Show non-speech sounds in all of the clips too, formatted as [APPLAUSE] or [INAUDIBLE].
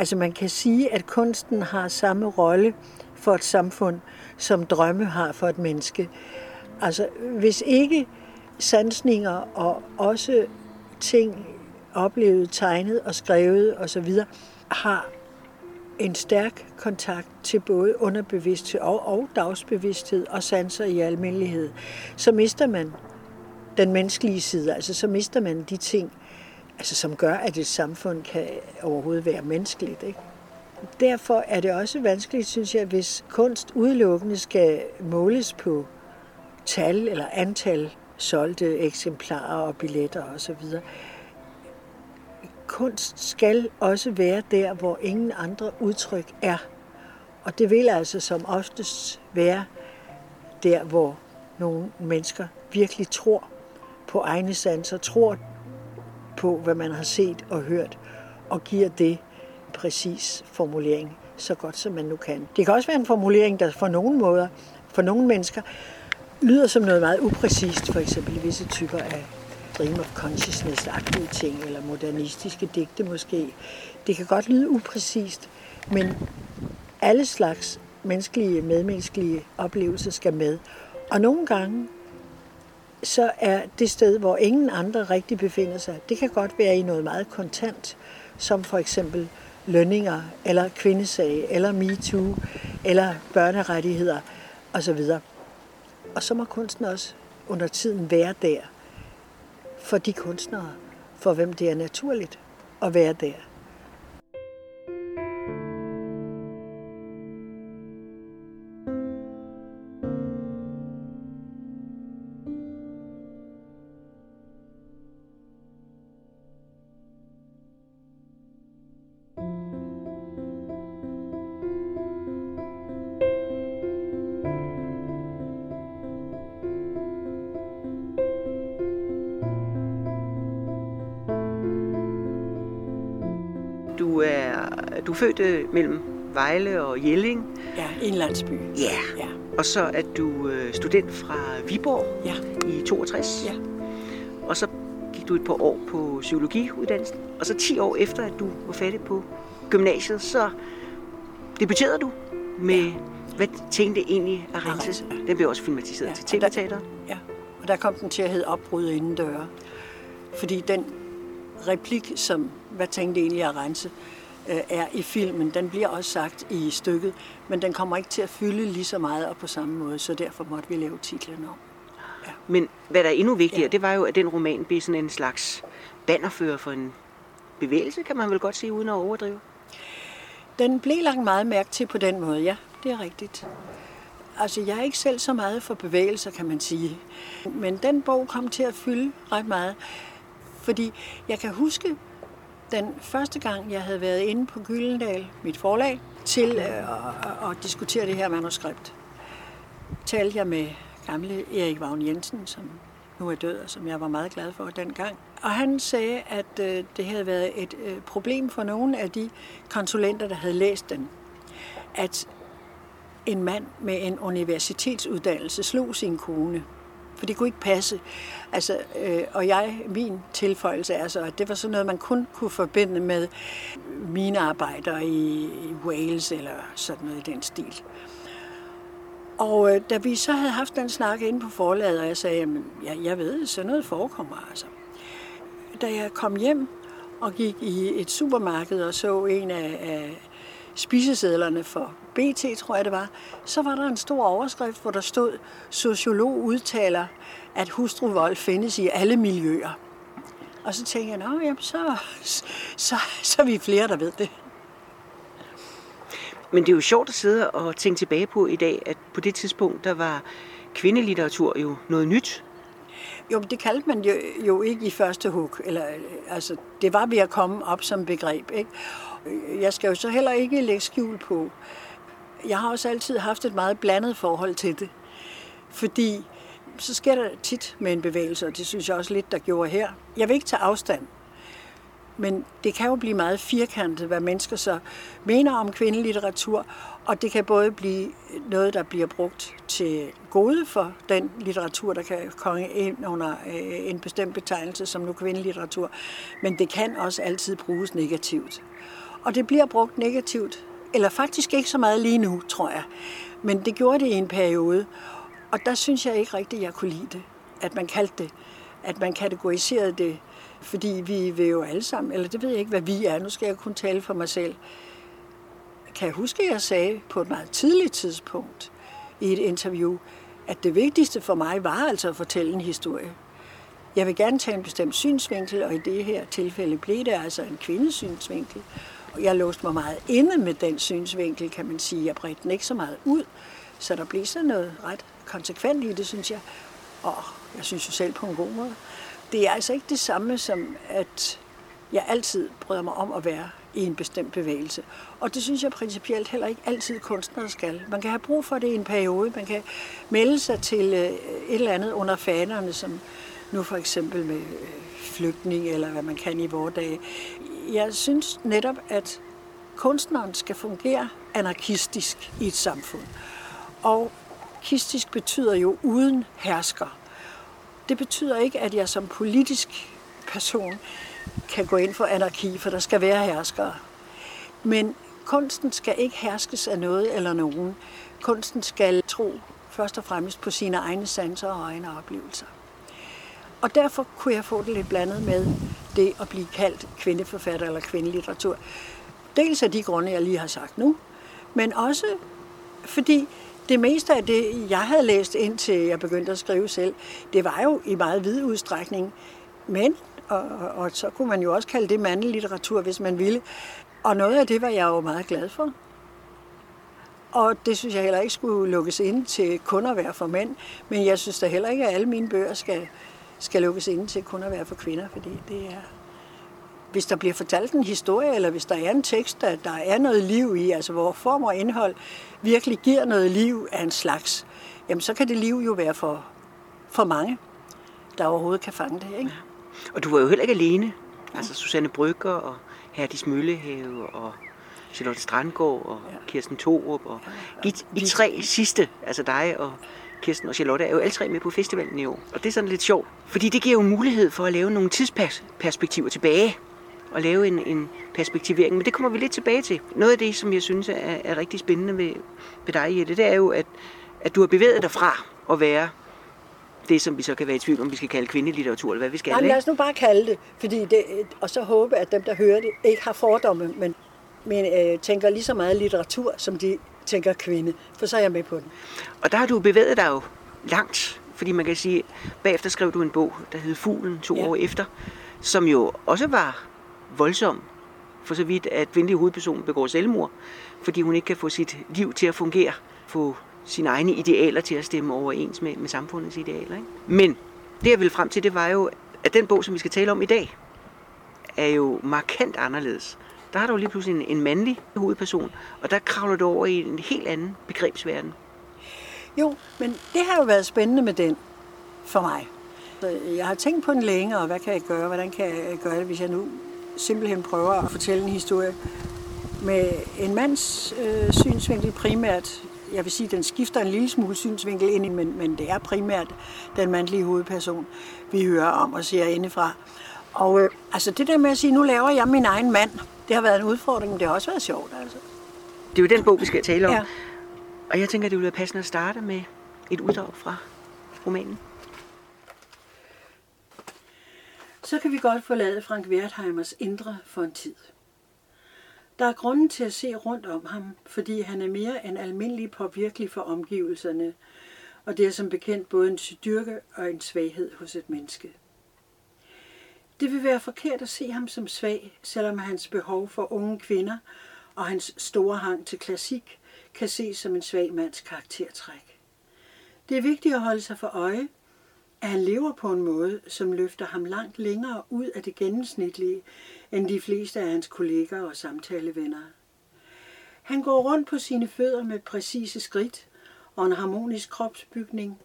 Altså man kan sige, at kunsten har samme rolle for et samfund, som drømme har for et menneske. Altså hvis ikke sansninger og også ting oplevet, tegnet og skrevet osv. har en stærk kontakt til både underbevidsthed og, og dagsbevidsthed og sanser i almindelighed, så mister man den menneskelige side, altså så mister man de ting, altså, som gør, at et samfund kan overhovedet være menneskeligt. Ikke? Derfor er det også vanskeligt, synes jeg, hvis kunst udelukkende skal måles på tal eller antal solgte eksemplarer og billetter osv. Kunst skal også være der, hvor ingen andre udtryk er. Og det vil altså som oftest være der, hvor nogle mennesker virkelig tror på egne sanser, tror på, hvad man har set og hørt, og giver det en præcis formulering, så godt som man nu kan. Det kan også være en formulering, der for nogle måder, for nogle mennesker, lyder som noget meget upræcist, for eksempel i visse typer af stream of consciousness-agtige ting, eller modernistiske digte måske. Det kan godt lyde upræcist, men alle slags menneskelige, medmenneskelige oplevelser skal med. Og nogle gange, så er det sted, hvor ingen andre rigtig befinder sig, det kan godt være i noget meget kontant, som for eksempel lønninger, eller kvindesag, eller MeToo, eller børnerettigheder osv. Og så må kunsten også under tiden være der, for de kunstnere, for hvem det er naturligt at være der. Født øh, mellem Vejle og Jelling. Ja, i en landsby. Ja. ja. Og så er du øh, student fra Viborg ja. i 62. Ja. Og så gik du et par år på psykologiuddannelsen. Og så 10 år efter, at du var færdig på gymnasiet, så debuterede du med, ja. hvad tænkte egentlig Arance? Ja. Den blev også filmatiseret ja. til tv-teater. Ja, og der kom den til at hedde Opbrud inden døre. Fordi den replik, som hvad tænkte egentlig Arance, øh, er i filmen. Den bliver også sagt i stykket, men den kommer ikke til at fylde lige så meget og på samme måde, så derfor måtte vi lave titlen om. Ja. Men hvad der er endnu vigtigere, ja. det var jo, at den roman blev sådan en slags bannerfører for en bevægelse, kan man vel godt sige, uden at overdrive. Den blev lagt meget mærke til på den måde, ja, det er rigtigt. Altså, jeg er ikke selv så meget for bevægelser, kan man sige. Men den bog kom til at fylde ret meget. Fordi jeg kan huske, den første gang, jeg havde været inde på Gyldendal, mit forlag, til øh, at, at diskutere det her manuskript, talte jeg med gamle Erik Vagn Jensen, som nu er død, og som jeg var meget glad for dengang. Og han sagde, at øh, det havde været et øh, problem for nogle af de konsulenter, der havde læst den, at en mand med en universitetsuddannelse slog sin kone for det kunne ikke passe. Altså, øh, og jeg, min tilføjelse er så, at det var sådan noget, man kun kunne forbinde med mine arbejder i, i Wales eller sådan noget i den stil. Og øh, da vi så havde haft den snak inde på forladet, og jeg sagde, at ja, jeg ved, sådan noget forekommer altså. Da jeg kom hjem og gik i et supermarked og så en af, af spisesedlerne for BT, tror jeg det var, så var der en stor overskrift, hvor der stod, sociolog udtaler, at hustruvold findes i alle miljøer. Og så tænkte jeg, jamen, så, så, så er vi flere, der ved det. Men det er jo sjovt at sidde og tænke tilbage på i dag, at på det tidspunkt, der var kvindelitteratur jo noget nyt. Jo, det kaldte man jo, jo ikke i første hug. Eller, altså, det var ved at komme op som begreb. Ikke? Jeg skal jo så heller ikke lægge skjul på. Jeg har også altid haft et meget blandet forhold til det. Fordi så sker der tit med en bevægelse, og det synes jeg også lidt, der gjorde her. Jeg vil ikke tage afstand, men det kan jo blive meget firkantet, hvad mennesker så mener om kvindelitteratur, og det kan både blive noget, der bliver brugt til gode for den litteratur, der kan komme ind under øh, en bestemt betegnelse som nu kvindelitteratur, men det kan også altid bruges negativt. Og det bliver brugt negativt. Eller faktisk ikke så meget lige nu, tror jeg. Men det gjorde det i en periode. Og der synes jeg ikke rigtigt, at jeg kunne lide det. At man kaldte det. At man kategoriserede det. Fordi vi vil jo alle sammen, eller det ved jeg ikke, hvad vi er. Nu skal jeg kun tale for mig selv. Kan jeg huske, at jeg sagde på et meget tidligt tidspunkt i et interview, at det vigtigste for mig var altså at fortælle en historie. Jeg vil gerne tage en bestemt synsvinkel, og i det her tilfælde blev det altså en kvindesynsvinkel. Jeg låste mig meget inde med den synsvinkel, kan man sige. Jeg bredte den ikke så meget ud, så der blev sådan noget ret konsekvent i det, synes jeg. Og jeg synes jo selv på en god måde. Det er altså ikke det samme som, at jeg altid bryder mig om at være i en bestemt bevægelse. Og det synes jeg principielt heller ikke altid kunstnere skal. Man kan have brug for det i en periode. Man kan melde sig til øh, et eller andet under fanerne, som nu for eksempel med øh, flygtning, eller hvad man kan i vores dage. Jeg synes netop, at kunstneren skal fungere anarkistisk i et samfund. Og kistisk betyder jo uden hersker. Det betyder ikke, at jeg som politisk person kan gå ind for anarki, for der skal være herskere. Men kunsten skal ikke herskes af noget eller nogen. Kunsten skal tro først og fremmest på sine egne sanser og egne oplevelser. Og derfor kunne jeg få det lidt blandet med det at blive kaldt kvindeforfatter eller kvindelitteratur. Dels af de grunde, jeg lige har sagt nu, men også fordi det meste af det, jeg havde læst indtil jeg begyndte at skrive selv, det var jo i meget vid udstrækning mænd, og, og så kunne man jo også kalde det mandelitteratur, hvis man ville. Og noget af det var jeg jo meget glad for. Og det synes jeg heller ikke skulle lukkes ind til kun at være for mænd. Men jeg synes da heller ikke, at alle mine bøger skal, skal lukkes ind til kun at være for kvinder, fordi det er... Hvis der bliver fortalt en historie, eller hvis der er en tekst, der, der er noget liv i, altså hvor form og indhold virkelig giver noget liv af en slags, jamen så kan det liv jo være for, for mange, der overhovedet kan fange det. Ikke? Og du var jo heller ikke alene. Altså Susanne Brygger og Herdis Møllehave og Charlotte Strandgaard og ja. Kirsten Thorup. Og I, I tre sidste, altså dig og Kirsten og Charlotte, er jo alle tre med på festivalen i år. Og det er sådan lidt sjovt, fordi det giver jo mulighed for at lave nogle tidsperspektiver tilbage og lave en, en perspektivering. Men det kommer vi lidt tilbage til. Noget af det, som jeg synes er, er rigtig spændende ved, ved dig, Jette, det er jo, at, at du har bevæget dig fra at være det, som vi så kan være i tvivl om, vi skal kalde kvindelitteratur, eller hvad vi skal. Jamen, lad os nu bare kalde det, fordi det, og så håbe, at dem, der hører det, ikke har fordomme, men, men øh, tænker lige så meget litteratur, som de tænker kvinde, for så er jeg med på den. Og der har du bevæget dig jo langt, fordi man kan sige, bagefter skrev du en bog, der hed Fuglen, to ja. år efter, som jo også var voldsom, for så vidt, at kvindelige hovedperson begår selvmord, fordi hun ikke kan få sit liv til at fungere, få sine egne idealer til at stemme overens med, med samfundets idealer. Ikke? Men det jeg vil frem til, det var jo, at den bog, som vi skal tale om i dag, er jo markant anderledes. Der har du lige pludselig en, en mandlig hovedperson, og der kravler du over i en helt anden begrebsverden. Jo, men det har jo været spændende med den for mig. Jeg har tænkt på den længe, og hvad kan jeg gøre? Hvordan kan jeg gøre det, hvis jeg nu simpelthen prøver at fortælle en historie med en mands øh, synsvinkel primært jeg vil sige, den skifter en lille smule synsvinkel ind men, men det er primært den mandlige hovedperson, vi hører om og ser indefra. Og øh, altså det der med at sige, nu laver jeg min egen mand, det har været en udfordring, men det har også været sjovt. Altså. Det er jo den bog, vi skal tale om. Ja. Og jeg tænker, det ville være passende at starte med et uddrag fra romanen. Så kan vi godt forlade Frank Wertheimers indre for en tid. Der er grunden til at se rundt om ham, fordi han er mere end almindelig påvirkelig for omgivelserne, og det er som bekendt både en styrke og en svaghed hos et menneske. Det vil være forkert at se ham som svag, selvom hans behov for unge kvinder og hans store hang til klassik kan ses som en svag mands karaktertræk. Det er vigtigt at holde sig for øje, at han lever på en måde, som løfter ham langt længere ud af det gennemsnitlige, end de fleste af hans kolleger og samtalevenner. Han går rundt på sine fødder med præcise skridt og en harmonisk kropsbygning,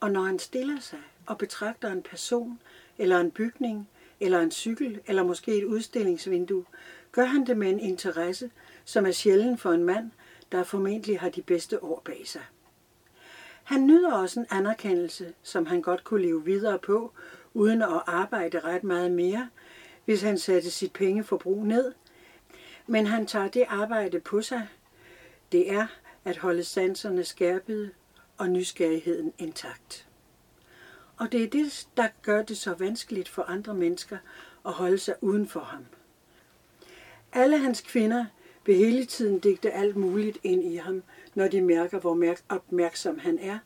og når han stiller sig og betragter en person eller en bygning eller en cykel eller måske et udstillingsvindue, gør han det med en interesse, som er sjælden for en mand, der formentlig har de bedste år bag sig. Han nyder også en anerkendelse, som han godt kunne leve videre på, uden at arbejde ret meget mere, hvis han satte sit pengeforbrug ned. Men han tager det arbejde på sig. Det er at holde sanserne skærpede og nysgerrigheden intakt. Og det er det, der gør det så vanskeligt for andre mennesker at holde sig uden for ham. Alle hans kvinder vil hele tiden digte alt muligt ind i ham, når de mærker, hvor opmærksom han er.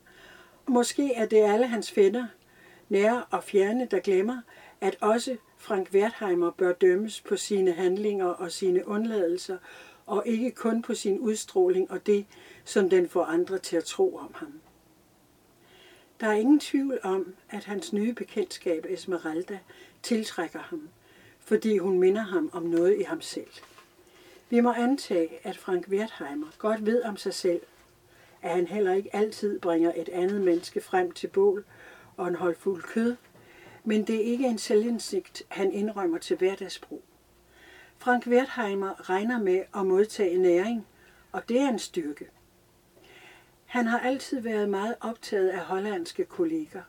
Måske er det alle hans fænder, nære og fjerne, der glemmer, at også Frank Wertheimer bør dømmes på sine handlinger og sine undladelser, og ikke kun på sin udstråling og det, som den får andre til at tro om ham. Der er ingen tvivl om, at hans nye bekendtskab Esmeralda tiltrækker ham, fordi hun minder ham om noget i ham selv. Vi må antage, at Frank Wertheimer godt ved om sig selv, at han heller ikke altid bringer et andet menneske frem til bål og en holdfuld kød, men det er ikke en selvindsigt, han indrømmer til hverdagsbrug. Frank Wertheimer regner med at modtage næring, og det er en styrke. Han har altid været meget optaget af hollandske kolleger.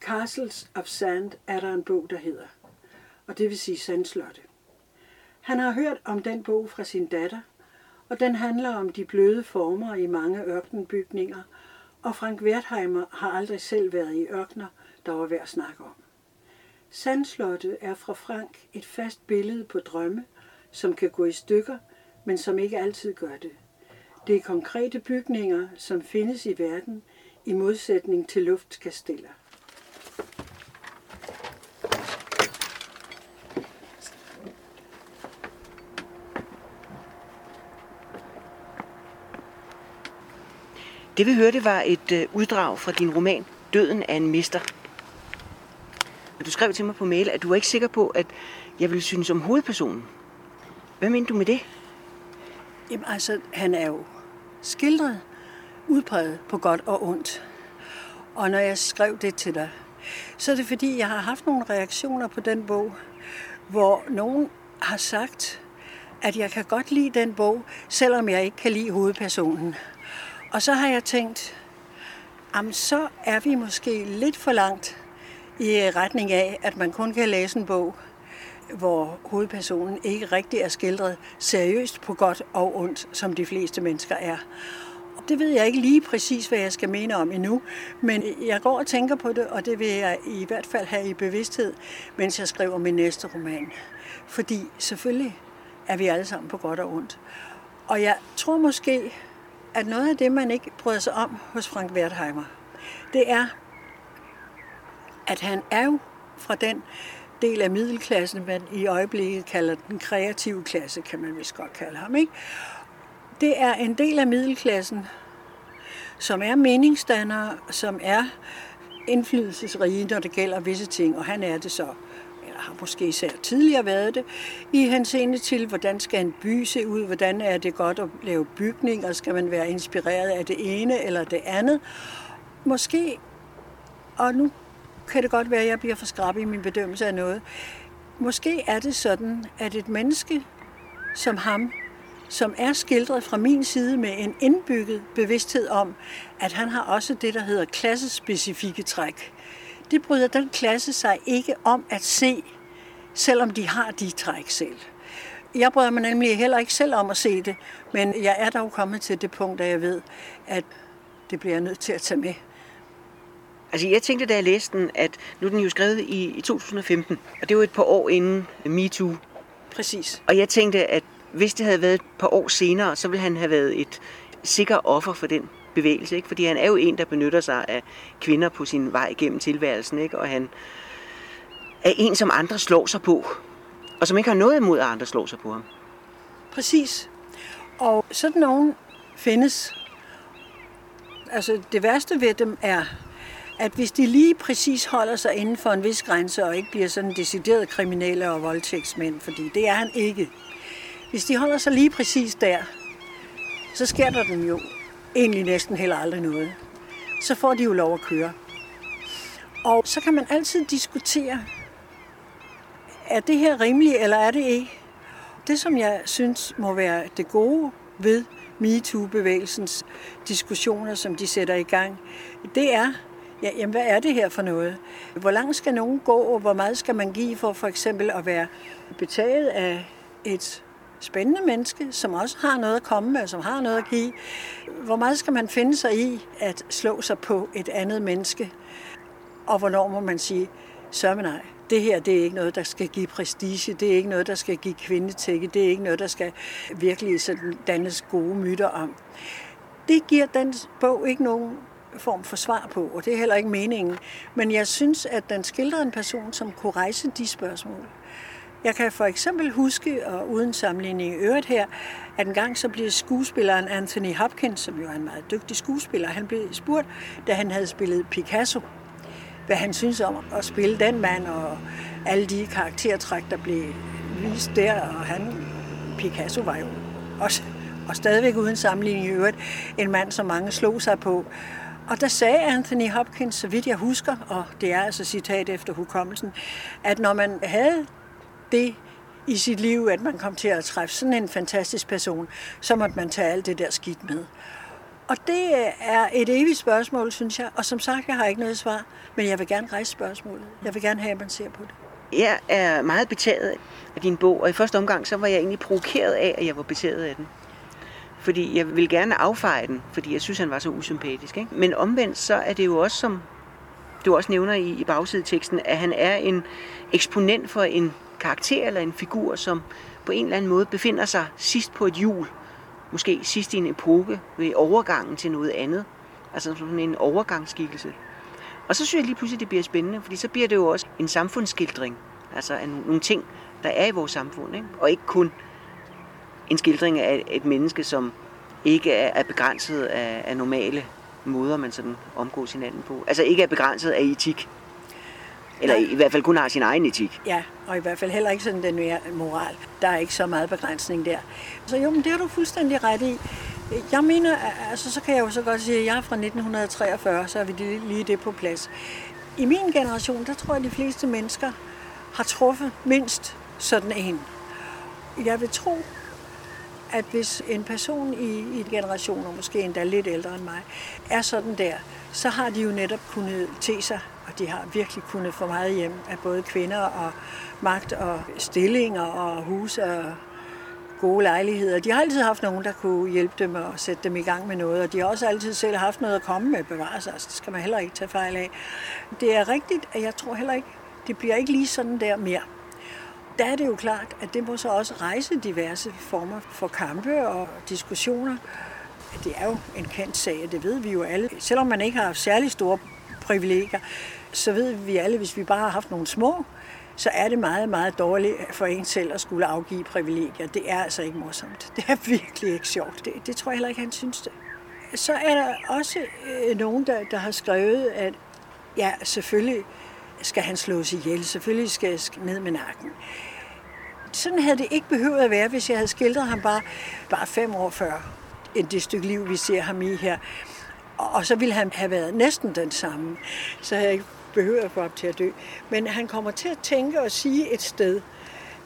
Castles of Sand er der en bog, der hedder, og det vil sige Sandslotte. Han har hørt om den bog fra sin datter, og den handler om de bløde former i mange ørkenbygninger, og Frank Wertheimer har aldrig selv været i ørkner, der var værd at snakke om. Sandslottet er fra Frank et fast billede på drømme, som kan gå i stykker, men som ikke altid gør det. Det er konkrete bygninger, som findes i verden, i modsætning til luftkasteller. Det vi hørte var et øh, uddrag fra din roman Døden af en mister. Du skrev til mig på mail, at du var ikke sikker på, at jeg ville synes om hovedpersonen. Hvad mener du med det? Jamen altså, han er jo skildret, udpræget på godt og ondt. Og når jeg skrev det til dig, så er det fordi, jeg har haft nogle reaktioner på den bog, hvor nogen har sagt, at jeg kan godt lide den bog, selvom jeg ikke kan lide hovedpersonen. Og så har jeg tænkt, jamen så er vi måske lidt for langt i retning af, at man kun kan læse en bog, hvor hovedpersonen ikke rigtig er skildret seriøst på godt og ondt, som de fleste mennesker er. Det ved jeg ikke lige præcis, hvad jeg skal mene om endnu, men jeg går og tænker på det, og det vil jeg i hvert fald have i bevidsthed, mens jeg skriver min næste roman. Fordi selvfølgelig er vi alle sammen på godt og ondt. Og jeg tror måske, at noget af det, man ikke bryder sig om hos Frank Wertheimer, det er, at han er jo fra den del af middelklassen, man i øjeblikket kalder den kreative klasse, kan man vist godt kalde ham. Ikke? Det er en del af middelklassen, som er meningsdannere, som er indflydelsesrige, når det gælder visse ting, og han er det så har måske især tidligere været det, i henseende til, hvordan skal en by se ud, hvordan er det godt at lave bygninger, skal man være inspireret af det ene eller det andet. Måske, og nu kan det godt være, at jeg bliver for skrab i min bedømmelse af noget. Måske er det sådan, at et menneske som ham, som er skildret fra min side med en indbygget bevidsthed om, at han har også det, der hedder klassespecifikke træk. Det bryder den klasse sig ikke om at se, selvom de har de træk selv. Jeg bryder mig nemlig heller ikke selv om at se det, men jeg er dog kommet til det punkt, at jeg ved, at det bliver jeg nødt til at tage med. Altså jeg tænkte, da jeg læste den, at nu er den jo skrevet i, i 2015, og det var et par år inden MeToo. Præcis. Og jeg tænkte, at hvis det havde været et par år senere, så ville han have været et sikker offer for den bevægelse. Ikke? Fordi han er jo en, der benytter sig af kvinder på sin vej gennem tilværelsen. Ikke? Og han er en, som andre slår sig på. Og som ikke har noget imod, at andre slår sig på ham. Præcis. Og sådan nogen findes. Altså det værste ved dem er, at hvis de lige præcis holder sig inden for en vis grænse og ikke bliver sådan decideret kriminelle og voldtægtsmænd, fordi det er han ikke. Hvis de holder sig lige præcis der, så sker der dem jo egentlig næsten heller aldrig noget. Så får de jo lov at køre. Og så kan man altid diskutere, er det her rimeligt, eller er det ikke? Det, som jeg synes må være det gode ved MeToo-bevægelsens diskussioner, som de sætter i gang, det er, ja, jamen, hvad er det her for noget? Hvor langt skal nogen gå, og hvor meget skal man give for for eksempel at være betaget af et spændende menneske, som også har noget at komme med, som har noget at give. Hvor meget skal man finde sig i at slå sig på et andet menneske? Og hvornår må man sige, sørg nej, det her det er ikke noget, der skal give prestige, det er ikke noget, der skal give kvindetække, det er ikke noget, der skal virkelig sådan dannes gode myter om. Det giver den bog ikke nogen form for svar på, og det er heller ikke meningen. Men jeg synes, at den skildrer en person, som kunne rejse de spørgsmål. Jeg kan for eksempel huske, og uden sammenligning i øvrigt her, at en gang så blev skuespilleren Anthony Hopkins, som jo er en meget dygtig skuespiller, han blev spurgt, da han havde spillet Picasso, hvad han synes om at spille den mand, og alle de karaktertræk, der blev vist der, og han, Picasso var jo også, og stadigvæk uden sammenligning i øvrigt, en mand, som mange slog sig på. Og der sagde Anthony Hopkins, så vidt jeg husker, og det er altså citat efter hukommelsen, at når man havde det i sit liv, at man kom til at træffe sådan en fantastisk person, så måtte man tage alt det der skidt med. Og det er et evigt spørgsmål, synes jeg. Og som sagt, jeg har ikke noget svar, men jeg vil gerne rejse spørgsmålet. Jeg vil gerne have, at man ser på det. Jeg er meget betaget af din bog, og i første omgang, så var jeg egentlig provokeret af, at jeg var betaget af den. Fordi jeg vil gerne affeje den, fordi jeg synes, han var så usympatisk. Ikke? Men omvendt, så er det jo også, som du også nævner i, i bagsideteksten, at han er en eksponent for en karakter eller en figur, som på en eller anden måde befinder sig sidst på et hjul, måske sidst i en epoke ved overgangen til noget andet. Altså sådan en overgangsskikkelse. Og så synes jeg lige pludselig, det bliver spændende, fordi så bliver det jo også en samfundsskildring. Altså af nogle ting, der er i vores samfund. Ikke? Og ikke kun en skildring af et menneske, som ikke er begrænset af, af normale måder, man sådan omgås hinanden på. Altså ikke er begrænset af etik. Eller Nej. i hvert fald kun har sin egen etik. Ja, og i hvert fald heller ikke sådan den mere moral. Der er ikke så meget begrænsning der. Så jo, men det har du fuldstændig ret i. Jeg mener, altså så kan jeg jo så godt sige, at jeg er fra 1943, så er vi lige det på plads. I min generation, der tror jeg, at de fleste mennesker har truffet mindst sådan en. Jeg vil tro, at hvis en person i, i generationer, måske endda lidt ældre end mig, er sådan der, så har de jo netop kunnet te sig og de har virkelig kunnet få meget hjem af både kvinder og magt og stillinger og huse og gode lejligheder. De har altid haft nogen, der kunne hjælpe dem og sætte dem i gang med noget, og de har også altid selv haft noget at komme med bevare sig. Altså, det skal man heller ikke tage fejl af. Det er rigtigt, at jeg tror heller ikke, det bliver ikke lige sådan der mere. Der er det jo klart, at det må så også rejse diverse former for kampe og diskussioner. Det er jo en kendt sag, og det ved vi jo alle. Selvom man ikke har haft særlig store privilegier, så ved vi alle, hvis vi bare har haft nogle små, så er det meget, meget dårligt for en selv at skulle afgive privilegier. Det er altså ikke morsomt. [LAUGHS] Det er virkelig ikke sjovt. Det, det tror jeg heller ikke, han synes det. Så er der også øh, nogen, der, der har skrevet, at ja, selvfølgelig skal han slås ihjel. Selvfølgelig skal jeg ned med nakken. Sådan havde det ikke behøvet at være, hvis jeg havde skildret ham bare, bare fem år før, end det stykke liv, vi ser ham i her. Og så ville han have været næsten den samme. Så havde jeg ikke behøvet at få ham til at dø. Men han kommer til at tænke og sige et sted,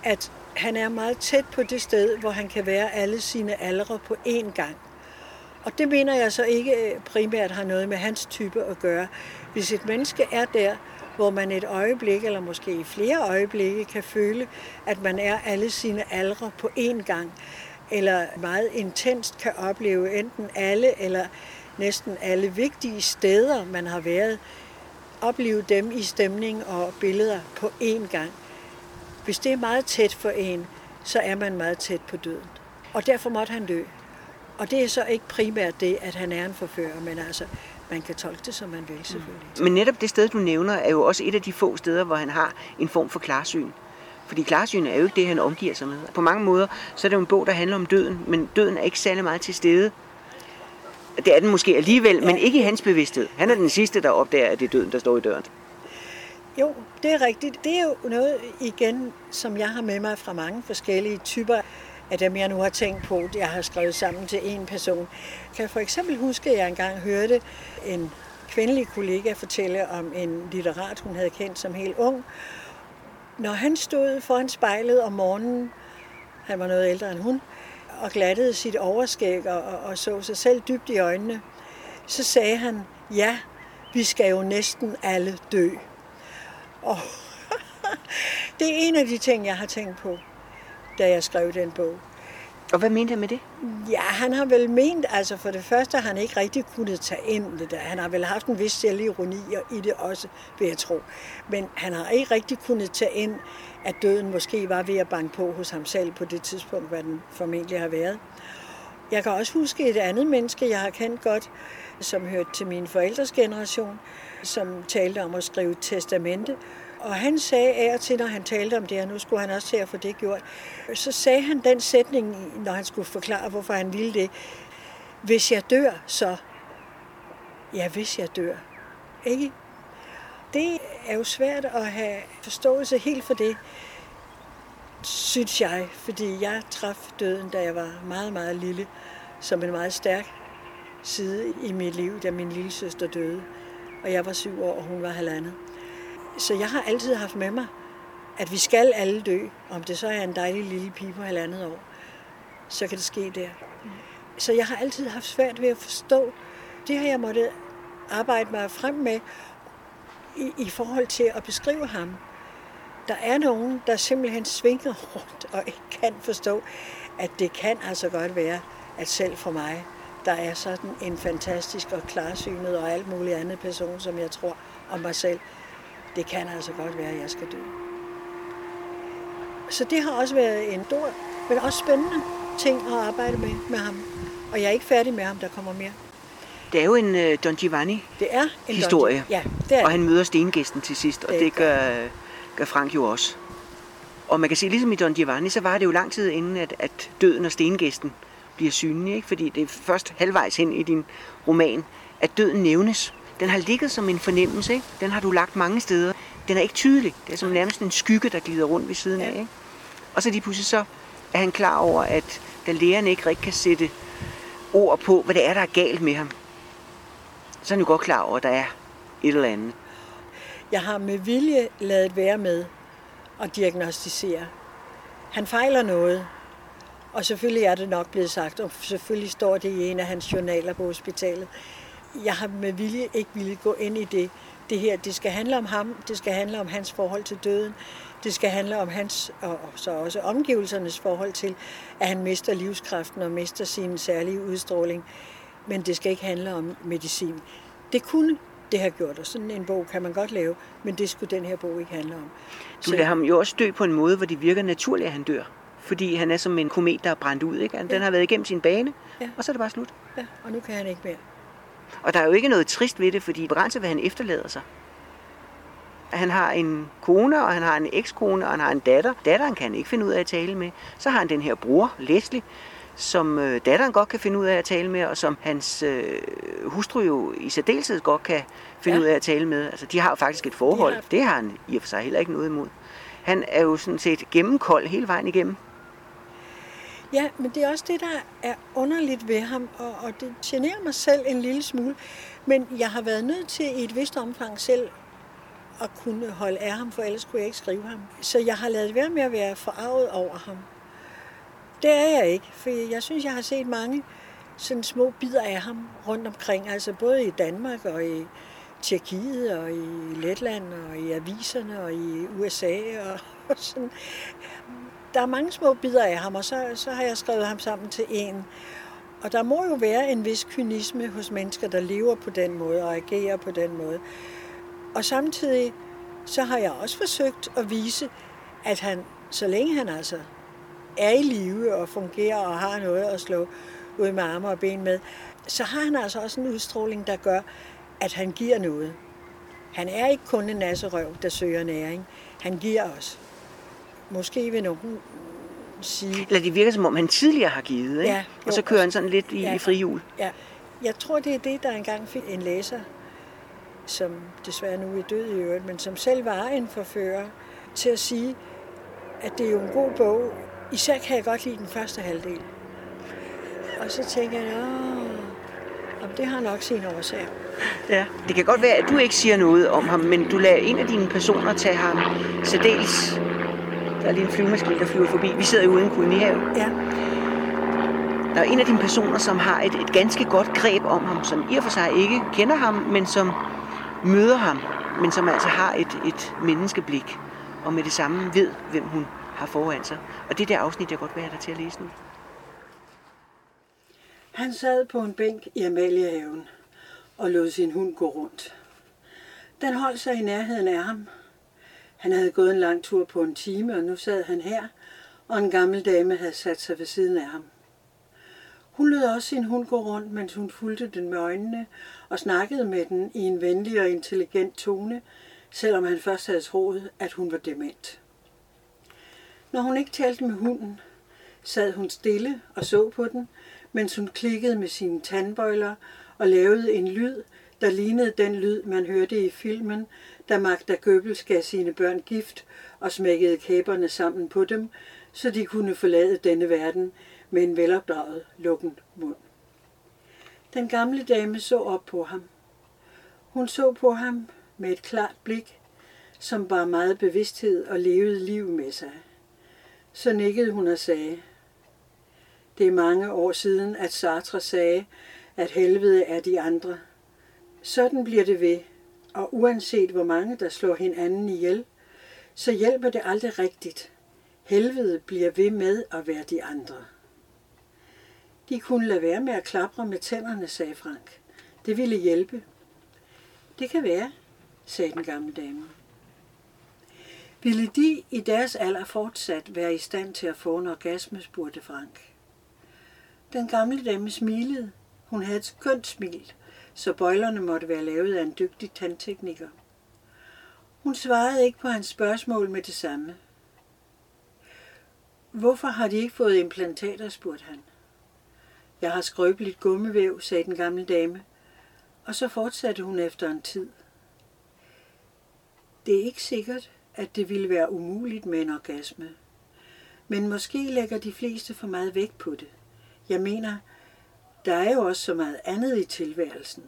at han er meget tæt på det sted, hvor han kan være alle sine aldre på én gang. Og det mener jeg så ikke øh, primært har noget med hans type at gøre. Hvis et menneske er der, hvor man et øjeblik, eller måske i flere øjeblikke, kan føle, at man er alle sine aldre på én gang, eller meget intenst kan opleve enten alle eller næsten alle vigtige steder, man har været, opleve dem i stemning og billeder på én gang. Hvis det er meget tæt for en, så er man meget tæt på døden. Og derfor måtte han dø. Og det er så ikke primært det, at han er en forfører, men altså, man kan tolke det, som man vil, selvfølgelig. Mm. Men netop det sted, du nævner, er jo også et af de få steder, hvor han har en form for klarsyn. Fordi klarsyn er jo ikke det, han omgiver sig med. På mange måder, så er det jo en bog, der handler om døden, men døden er ikke særlig meget til stede det er den måske alligevel, ja. men ikke i hans bevidsthed. Han er den sidste, der opdager, at det er døden, der står i døren. Jo, det er rigtigt. Det er jo noget igen, som jeg har med mig fra mange forskellige typer af dem, jeg nu har tænkt på, jeg har skrevet sammen til en person. Kan jeg for eksempel huske, at jeg engang hørte en kvindelig kollega fortælle om en litterat, hun havde kendt som helt ung. Når han stod foran spejlet om morgenen, han var noget ældre end hun, og glattede sit overskæg og, og, og så sig selv dybt i øjnene, så sagde han, ja, vi skal jo næsten alle dø. Og [LAUGHS] det er en af de ting, jeg har tænkt på, da jeg skrev den bog. Og hvad mente han med det? Ja, han har vel ment, altså for det første har han ikke rigtig kunnet tage ind det der. Han har vel haft en vis selvironi i det også, vil jeg tro. Men han har ikke rigtig kunnet tage ind, at døden måske var ved at banke på hos ham selv på det tidspunkt, hvad den formentlig har været. Jeg kan også huske et andet menneske, jeg har kendt godt, som hørte til min forældres generation, som talte om at skrive testamente. Og han sagde af og til, når han talte om det, og nu skulle han også til at få det gjort, så sagde han den sætning, når han skulle forklare, hvorfor han ville det. Hvis jeg dør, så... Ja, hvis jeg dør. Ikke? Det er jo svært at have forståelse helt for det, synes jeg, fordi jeg traf døden, da jeg var meget, meget lille, som en meget stærk side i mit liv, da min lille søster døde. Og jeg var syv år, og hun var halvandet. Så jeg har altid haft med mig, at vi skal alle dø. Om det så er en dejlig lille pige på halvandet år, så kan det ske der. Så jeg har altid haft svært ved at forstå. Det har jeg måttet arbejde mig frem med i, i forhold til at beskrive ham. Der er nogen, der simpelthen svinger rundt og ikke kan forstå, at det kan altså godt være, at selv for mig, der er sådan en fantastisk og klarsynet og alt muligt andet person, som jeg tror om mig selv, det kan altså godt være, at jeg skal dø. Så det har også været en stor, men også spændende ting at arbejde med, med ham. Og jeg er ikke færdig med ham, der kommer mere. Det er jo en uh, Don Giovanni det er en historie, Don, ja, det er og han møder stengæsten til sidst, og det, det gør, gør Frank jo også. Og man kan sige, ligesom i Don Giovanni, så var det jo lang tid inden, at, at døden og stengæsten bliver synlige, ikke? fordi det er først halvvejs hen i din roman, at døden nævnes. Den har ligget som en fornemmelse, ikke? den har du lagt mange steder. Den er ikke tydelig, det er som nærmest en skygge, der glider rundt ved siden ja. af. Ikke? Og så lige pludselig så er han klar over, at da læreren ikke rigtig kan sætte ord på, hvad det er, der er galt med ham, så er han jo godt klar over, at der er et eller andet. Jeg har med vilje lavet være med at diagnostisere. Han fejler noget, og selvfølgelig er det nok blevet sagt, og selvfølgelig står det i en af hans journaler på hospitalet. Jeg har med vilje ikke ville gå ind i det. Det her, det skal handle om ham, det skal handle om hans forhold til døden, det skal handle om hans, og så også omgivelsernes forhold til, at han mister livskraften og mister sin særlige udstråling. Men det skal ikke handle om medicin. Det kunne det har gjort, og sådan en bog kan man godt lave, men det skulle den her bog ikke handle om. Du lader ham jo også dø på en måde, hvor det virker naturligt, at han dør. Fordi han er som en komet, der er brændt ud. Ikke? Den ja. har været igennem sin bane, ja. og så er det bare slut. Ja, og nu kan han ikke mere. Og der er jo ikke noget trist ved det, fordi begrænset, hvad han efterlader sig. Han har en kone, og han har en ekskone, og han har en datter. Datteren kan han ikke finde ud af at tale med. Så har han den her bror, Leslie, som øh, datteren godt kan finde ud af at tale med, og som hans øh, hustru jo i særdeleshed godt kan finde ja. ud af at tale med. Altså, de har jo faktisk et forhold. Har... Det har han i og for sig heller ikke noget imod. Han er jo sådan set gennemkold hele vejen igennem. Ja, men det er også det, der er underligt ved ham, og, og det generer mig selv en lille smule. Men jeg har været nødt til i et vist omfang selv at kunne holde af ham, for ellers kunne jeg ikke skrive ham. Så jeg har lavet være med at være forarvet over ham. Det er jeg ikke, for jeg synes, jeg har set mange sådan små bidder af ham rundt omkring, altså både i Danmark og i Tjekkiet og i Letland og i aviserne og i USA og, og [LAUGHS] sådan. Der er mange små bidder af ham, og så, så har jeg skrevet ham sammen til en. Og der må jo være en vis kynisme hos mennesker, der lever på den måde og agerer på den måde. Og samtidig så har jeg også forsøgt at vise, at han, så længe han altså er i live og fungerer og har noget at slå ud med arme og ben med, så har han altså også en udstråling, der gør, at han giver noget. Han er ikke kun en nasserøv, der søger næring. Han giver os. Måske vil nogen sige... Eller det virker som om, han tidligere har givet, ikke? Ja, jo, og så kører han sådan lidt i, ja, i frihjul. Ja, jeg tror, det er det, der engang fik en læser, som desværre nu er død i øvrigt, men som selv var en forfører, til at sige, at det er jo en god bog. Især kan jeg godt lide den første halvdel. Og så tænker jeg, at det har nok sin årsag. Ja, det kan godt være, at du ikke siger noget om ham, men du lader en af dine personer tage ham særdeles... Der er lige en flyvemaskine, der flyver forbi. Vi sidder jo ude i en kolonihave. Ja. Der er en af dine personer, som har et, et ganske godt greb om ham, som i og for sig ikke kender ham, men som møder ham, men som altså har et, et menneskeblik, og med det samme ved, hvem hun har foran sig. Og det er det afsnit, jeg godt vil have dig til at læse nu. Han sad på en bænk i Amaliehaven og lod sin hund gå rundt. Den holdt sig i nærheden af ham. Han havde gået en lang tur på en time, og nu sad han her, og en gammel dame havde sat sig ved siden af ham. Hun lod også sin hund gå rundt, mens hun fulgte den med øjnene og snakkede med den i en venlig og intelligent tone, selvom han først havde troet, at hun var dement. Når hun ikke talte med hunden, sad hun stille og så på den, mens hun klikkede med sine tandbøjler og lavede en lyd, der lignede den lyd, man hørte i filmen, da Magda Goebbels gav sine børn gift og smækkede kæberne sammen på dem, så de kunne forlade denne verden med en velopdraget lukken mund. Den gamle dame så op på ham. Hun så på ham med et klart blik, som bar meget bevidsthed og levede liv med sig. Så nikkede hun og sagde, det er mange år siden, at Sartre sagde, at helvede er de andre. Sådan bliver det ved, og uanset hvor mange, der slår hinanden ihjel, så hjælper det aldrig rigtigt. Helvede bliver ved med at være de andre. De kunne lade være med at klapre med tænderne, sagde Frank. Det ville hjælpe. Det kan være, sagde den gamle dame. Ville de i deres alder fortsat være i stand til at få en orgasme, spurgte Frank. Den gamle dame smilede. Hun havde et skønt smil, så bøjlerne måtte være lavet af en dygtig tandtekniker. Hun svarede ikke på hans spørgsmål med det samme. Hvorfor har de ikke fået implantater, spurgte han. Jeg har skrøbeligt gummivæv, sagde den gamle dame, og så fortsatte hun efter en tid. Det er ikke sikkert, at det ville være umuligt med en orgasme, men måske lægger de fleste for meget vægt på det. Jeg mener, der er jo også så meget andet i tilværelsen.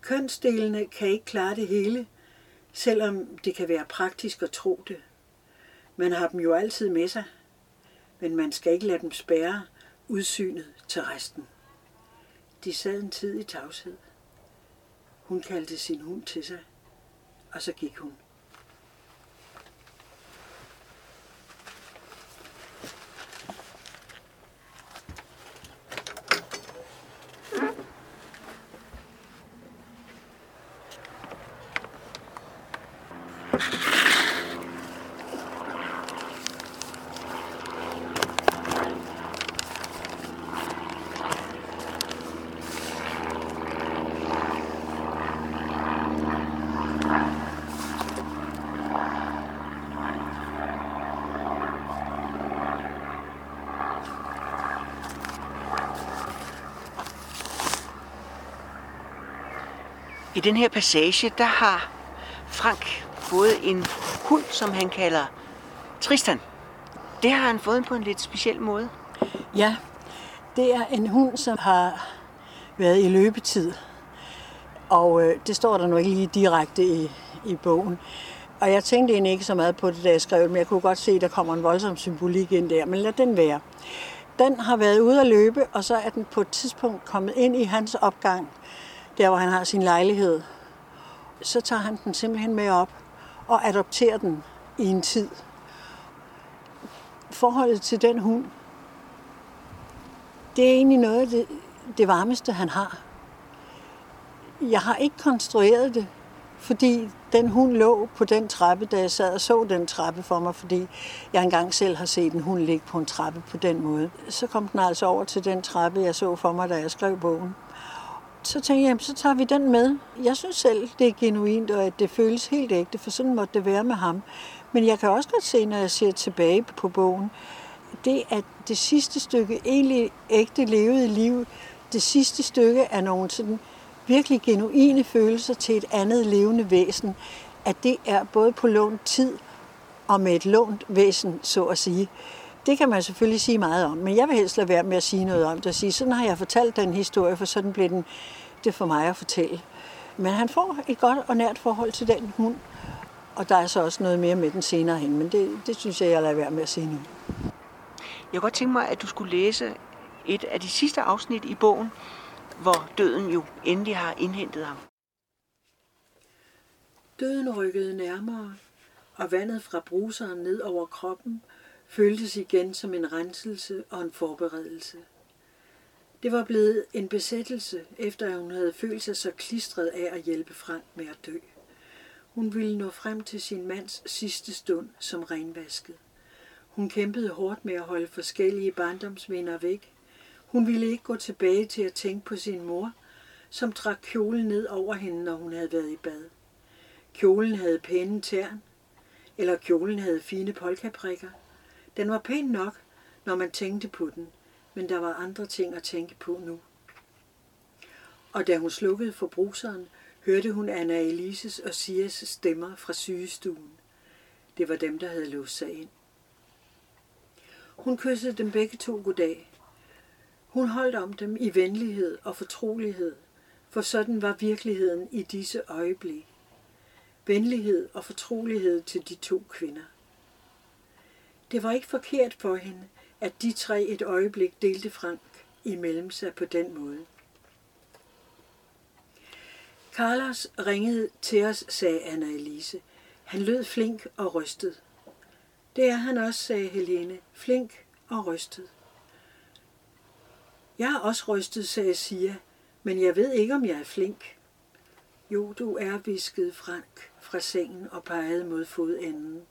Kønsdelene kan ikke klare det hele, selvom det kan være praktisk at tro det. Man har dem jo altid med sig, men man skal ikke lade dem spærre udsynet til resten. De sad en tid i tavshed. Hun kaldte sin hund til sig, og så gik hun. Den her passage, der har Frank fået en hund, som han kalder Tristan. Det har han fået på en lidt speciel måde. Ja, det er en hund, som har været i løbetid. Og øh, det står der nu ikke lige direkte i, i bogen. Og jeg tænkte egentlig ikke så meget på det, da jeg skrev men jeg kunne godt se, at der kommer en voldsom symbolik ind der. Men lad den være. Den har været ude at løbe, og så er den på et tidspunkt kommet ind i hans opgang der hvor han har sin lejlighed, så tager han den simpelthen med op og adopterer den i en tid. Forholdet til den hund, det er egentlig noget af det, det varmeste, han har. Jeg har ikke konstrueret det, fordi den hund lå på den trappe, da jeg sad og så den trappe for mig, fordi jeg engang selv har set en hund ligge på en trappe på den måde. Så kom den altså over til den trappe, jeg så for mig, da jeg skrev bogen så tænkte jeg, så tager vi den med. Jeg synes selv, det er genuint, og at det føles helt ægte, for sådan måtte det være med ham. Men jeg kan også godt se, når jeg ser tilbage på bogen, det at det sidste stykke egentlig ægte levede liv, det sidste stykke er nogle sådan virkelig genuine følelser til et andet levende væsen, at det er både på lånt tid og med et lånt væsen, så at sige. Det kan man selvfølgelig sige meget om, men jeg vil helst lade være med at sige noget om det og sige, sådan har jeg fortalt den historie, for sådan blev den det for mig at fortælle. Men han får et godt og nært forhold til den hund, og der er så også noget mere med den senere hen, men det, det synes jeg, jeg lader være med at sige nu. Jeg kunne godt tænke mig, at du skulle læse et af de sidste afsnit i bogen, hvor døden jo endelig har indhentet ham. Døden rykkede nærmere, og vandet fra bruseren ned over kroppen føltes igen som en renselse og en forberedelse. Det var blevet en besættelse, efter at hun havde følt sig så klistret af at hjælpe Frank med at dø. Hun ville nå frem til sin mands sidste stund som renvasket. Hun kæmpede hårdt med at holde forskellige barndomsminder væk. Hun ville ikke gå tilbage til at tænke på sin mor, som trak kjolen ned over hende, når hun havde været i bad. Kjolen havde pæne tern, eller kjolen havde fine polkaprikker. Den var pæn nok, når man tænkte på den, men der var andre ting at tænke på nu. Og da hun slukkede for bruseren, hørte hun Anna Elises og Sias stemmer fra sygestuen. Det var dem, der havde låst sig ind. Hun kyssede dem begge to goddag. Hun holdt om dem i venlighed og fortrolighed, for sådan var virkeligheden i disse øjeblik. Venlighed og fortrolighed til de to kvinder. Det var ikke forkert for hende, at de tre et øjeblik delte Frank imellem sig på den måde. Carlos ringede til os, sagde Anna Elise. Han lød flink og rystet. Det er han også, sagde Helene. Flink og rystet. Jeg er også rystet, sagde Sia, men jeg ved ikke, om jeg er flink. Jo, du er, viskede Frank fra sengen og pegede mod fodenden.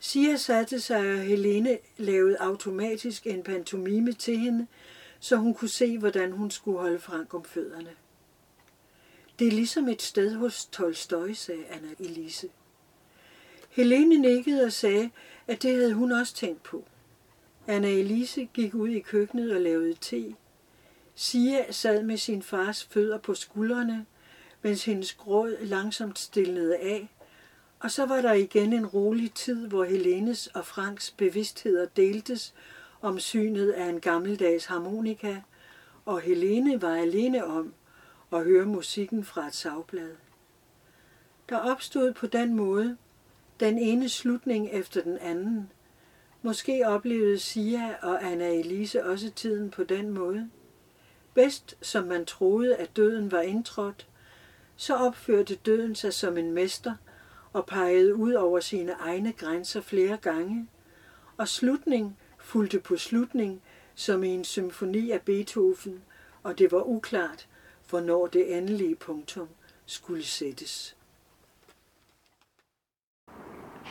Sia satte sig, og Helene lavede automatisk en pantomime til hende, så hun kunne se, hvordan hun skulle holde Frank om fødderne. Det er ligesom et sted hos Tolstoj, sagde Anna Elise. Helene nikkede og sagde, at det havde hun også tænkt på. Anna Elise gik ud i køkkenet og lavede te. Sia sad med sin fars fødder på skuldrene, mens hendes gråd langsomt stillede af, og så var der igen en rolig tid, hvor Helenes og Franks bevidstheder deltes om synet af en gammeldags harmonika, og Helene var alene om at høre musikken fra et savblad. Der opstod på den måde den ene slutning efter den anden. Måske oplevede Sia og Anna Elise også tiden på den måde. Bedst som man troede, at døden var indtrådt, så opførte døden sig som en mester og pegede ud over sine egne grænser flere gange, og slutning fulgte på slutning som i en symfoni af Beethoven, og det var uklart, hvornår det endelige punktum skulle sættes.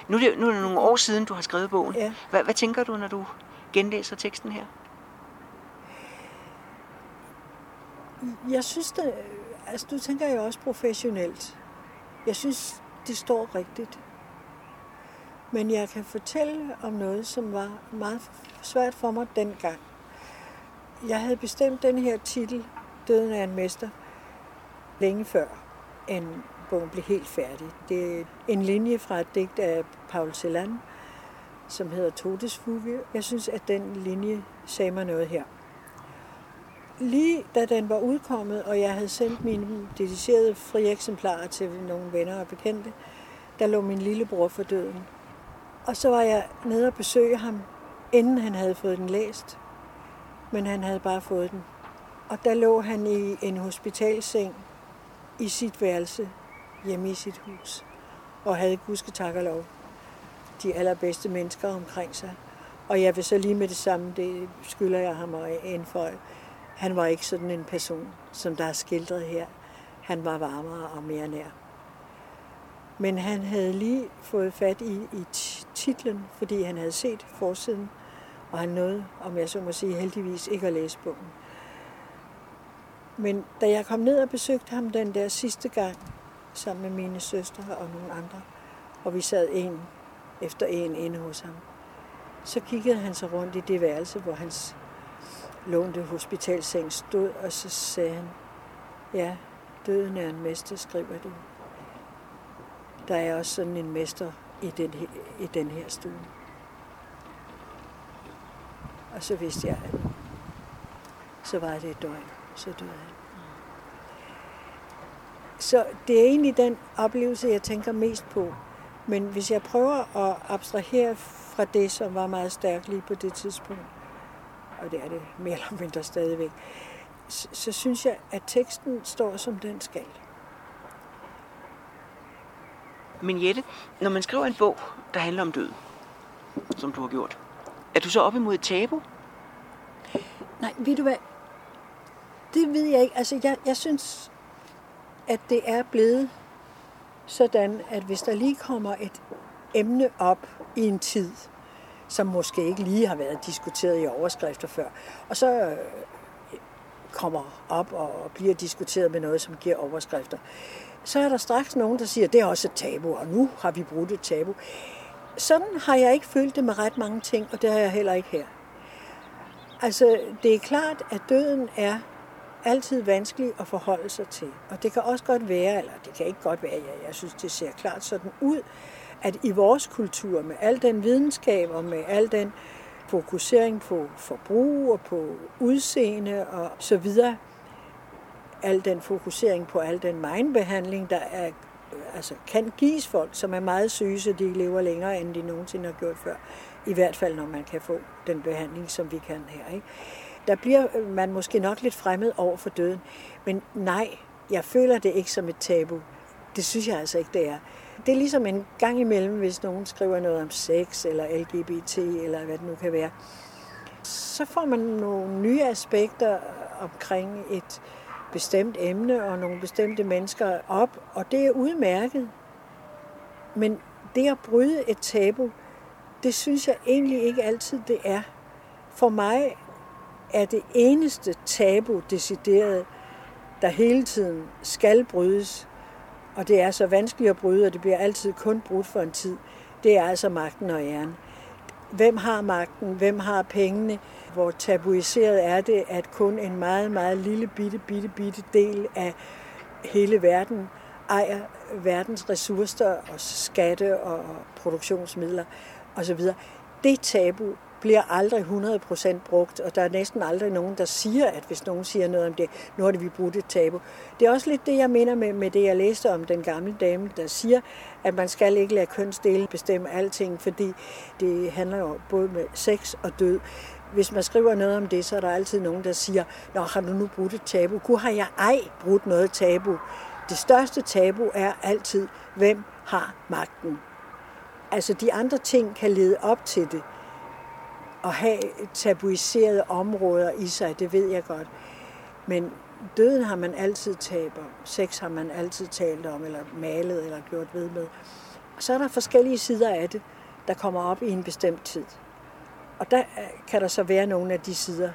Nu er, det, nu er det nogle år siden, du har skrevet bogen. Ja. Hvad, hvad tænker du, når du genlæser teksten her? Jeg synes, det, altså du tænker jo også professionelt. Jeg synes, det står rigtigt. Men jeg kan fortælle om noget, som var meget svært for mig dengang. Jeg havde bestemt den her titel, Døden er en mester, længe før en bogen blev helt færdig. Det er en linje fra et digt af Paul Celan, som hedder Todesfuge. Jeg synes, at den linje sagde mig noget her. Lige da den var udkommet, og jeg havde sendt mine dedicerede fri eksemplarer til nogle venner og bekendte, der lå min lillebror for døden. Og så var jeg nede og besøge ham, inden han havde fået den læst. Men han havde bare fået den. Og der lå han i en hospitalseng i sit værelse hjemme i sit hus. Og havde gudske tak og lov de allerbedste mennesker omkring sig. Og jeg vil så lige med det samme, det skylder jeg ham at indføje. Han var ikke sådan en person, som der er skildret her. Han var varmere og mere nær. Men han havde lige fået fat i, i titlen, fordi han havde set forsiden, og han nåede, om jeg så må sige, heldigvis ikke at læse bogen. Men da jeg kom ned og besøgte ham den der sidste gang, sammen med mine søstre og nogle andre, og vi sad en efter en inde hos ham, så kiggede han sig rundt i det værelse, hvor hans lånte hospitalseng stod, og så sagde han, ja, døden er en mester, skriver du. Der er også sådan en mester i den, her, i den her stue. Og så vidste jeg, at så var det et døgn, så døde han. Så det er egentlig den oplevelse, jeg tænker mest på. Men hvis jeg prøver at abstrahere fra det, som var meget stærkt lige på det tidspunkt, og det er det mere eller mindre stadigvæk, så, så synes jeg, at teksten står, som den skal. Men Jette, når man skriver en bog, der handler om død, som du har gjort, er du så op imod et tabu? Nej, ved du hvad? Det ved jeg ikke. Altså, jeg, jeg synes, at det er blevet sådan, at hvis der lige kommer et emne op i en tid, som måske ikke lige har været diskuteret i overskrifter før, og så øh, kommer op og bliver diskuteret med noget, som giver overskrifter, så er der straks nogen, der siger, at det er også et tabu, og nu har vi brudt et tabu. Sådan har jeg ikke følt det med ret mange ting, og det har jeg heller ikke her. Altså, det er klart, at døden er altid vanskelig at forholde sig til. Og det kan også godt være, eller det kan ikke godt være, jeg, jeg synes, det ser klart sådan ud, at i vores kultur, med al den videnskab og med al den fokusering på forbrug og på udseende og så videre, al den fokusering på al den mindbehandling, der er, altså, kan gives folk, som er meget syge, så de lever længere, end de nogensinde har gjort før. I hvert fald, når man kan få den behandling, som vi kan her. Ikke? Der bliver man måske nok lidt fremmed over for døden. Men nej, jeg føler det ikke som et tabu. Det synes jeg altså ikke, det er. Det er ligesom en gang imellem, hvis nogen skriver noget om sex eller LGBT eller hvad det nu kan være. Så får man nogle nye aspekter omkring et bestemt emne og nogle bestemte mennesker op, og det er udmærket. Men det at bryde et tabu, det synes jeg egentlig ikke altid, det er. For mig er det eneste tabu decideret, der hele tiden skal brydes, og det er så vanskeligt at bryde, og det bliver altid kun brudt for en tid, det er altså magten og æren. Hvem har magten? Hvem har pengene? Hvor tabuiseret er det, at kun en meget, meget lille, bitte, bitte, bitte del af hele verden ejer verdens ressourcer og skatte og produktionsmidler osv. Det tabu bliver aldrig 100% brugt, og der er næsten aldrig nogen, der siger, at hvis nogen siger noget om det, nu har det vi brudt et tabu. Det er også lidt det, jeg mener med, med det, jeg læste om den gamle dame, der siger, at man skal ikke lade kønsdele bestemme alting, fordi det handler jo både med sex og død. Hvis man skriver noget om det, så er der altid nogen, der siger, Nå, har du nu brudt et tabu? Gud, har jeg ej brudt noget tabu? Det største tabu er altid, hvem har magten? Altså, de andre ting kan lede op til det at have tabuiserede områder i sig, det ved jeg godt. Men døden har man altid talt om. Sex har man altid talt om, eller malet, eller gjort ved med. Så er der forskellige sider af det, der kommer op i en bestemt tid. Og der øh, kan der så være nogle af de sider,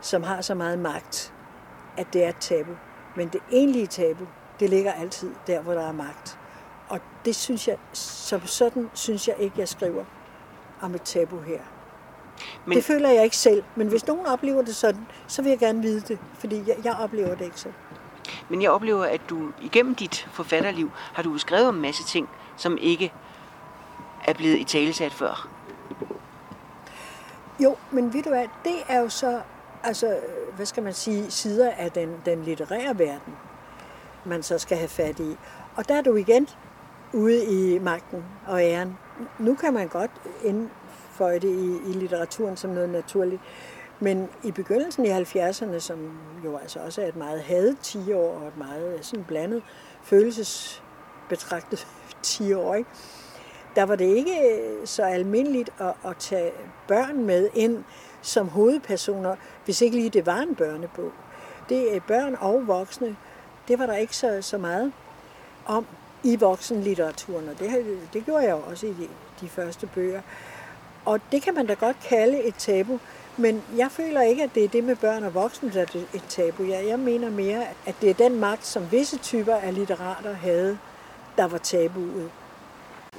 som har så meget magt, at det er et tabu. Men det egentlige tabu, det ligger altid der, hvor der er magt. Og det synes jeg, som sådan synes jeg ikke, jeg skriver om et tabu her. Men, det føler jeg ikke selv, men hvis nogen oplever det sådan, så vil jeg gerne vide det, fordi jeg, jeg oplever det ikke sådan. Men jeg oplever, at du igennem dit forfatterliv har du skrevet om en masse ting, som ikke er blevet i talesat før. Jo, men ved du hvad, det er jo så, altså, hvad skal man sige, sider af den, den litterære verden, man så skal have fat i. Og der er du igen ude i magten og æren. Nu kan man godt tilføje det i, i litteraturen som noget naturligt. Men i begyndelsen i 70'erne, som jo altså også er et meget hadet 10 år og et meget sådan blandet følelsesbetragtet [LAUGHS] 10 år, ikke? der var det ikke så almindeligt at, at tage børn med ind som hovedpersoner, hvis ikke lige det var en børnebog. Det er børn og voksne. Det var der ikke så, så meget om i voksenlitteraturen, og det, det gjorde jeg også i de, de første bøger. Og det kan man da godt kalde et tabu, men jeg føler ikke, at det er det med børn og voksne, der er et tabu. Jeg, jeg mener mere, at det er den magt, som visse typer af litterater havde, der var tabuet.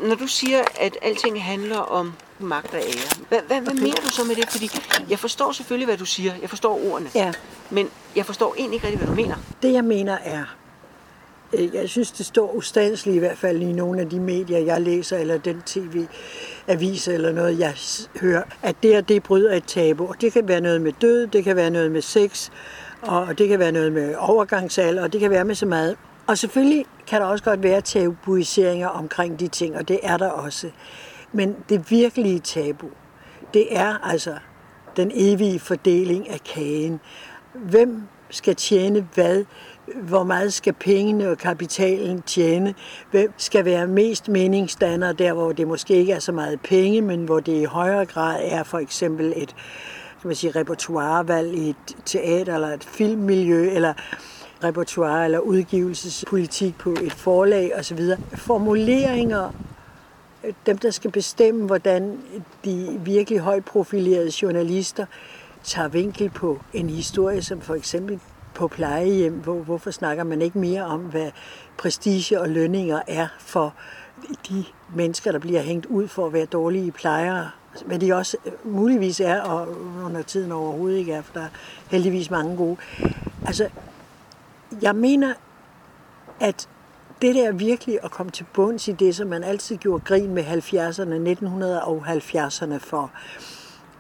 Når du siger, at alting handler om magt og ære, hvad, hvad, hvad mener du så med det? Fordi jeg forstår selvfølgelig, hvad du siger. Jeg forstår ordene. Ja. Men jeg forstår egentlig ikke rigtig, hvad du mener. Det, jeg mener, er, jeg synes, det står ustandsligt i hvert fald i nogle af de medier, jeg læser, eller den tv-avis eller noget, jeg hører, at det og det bryder et tabu. Og det kan være noget med død, det kan være noget med sex, og det kan være noget med overgangsalder, og det kan være med så meget. Og selvfølgelig kan der også godt være tabuiseringer omkring de ting, og det er der også. Men det virkelige tabu, det er altså den evige fordeling af kagen. Hvem skal tjene hvad? Hvor meget skal pengene og kapitalen tjene, hvem skal være mest meningsdanner der, hvor det måske ikke er så meget penge, men hvor det i højere grad er for eksempel et kan man sige, repertoirevalg i et teater eller et filmmiljø, eller repertoire eller udgivelsespolitik på et forlag osv. Formuleringer, dem der skal bestemme, hvordan de virkelig højt profilerede journalister tager vinkel på en historie, som for eksempel på plejehjem, hvor, hvorfor snakker man ikke mere om, hvad prestige og lønninger er for de mennesker, der bliver hængt ud for at være dårlige plejere, hvad de også øh, muligvis er, og under tiden overhovedet ikke er, for der er heldigvis mange gode. Altså, jeg mener, at det der virkelig at komme til bunds i det, som man altid gjorde grin med 70'erne, 1970'erne for,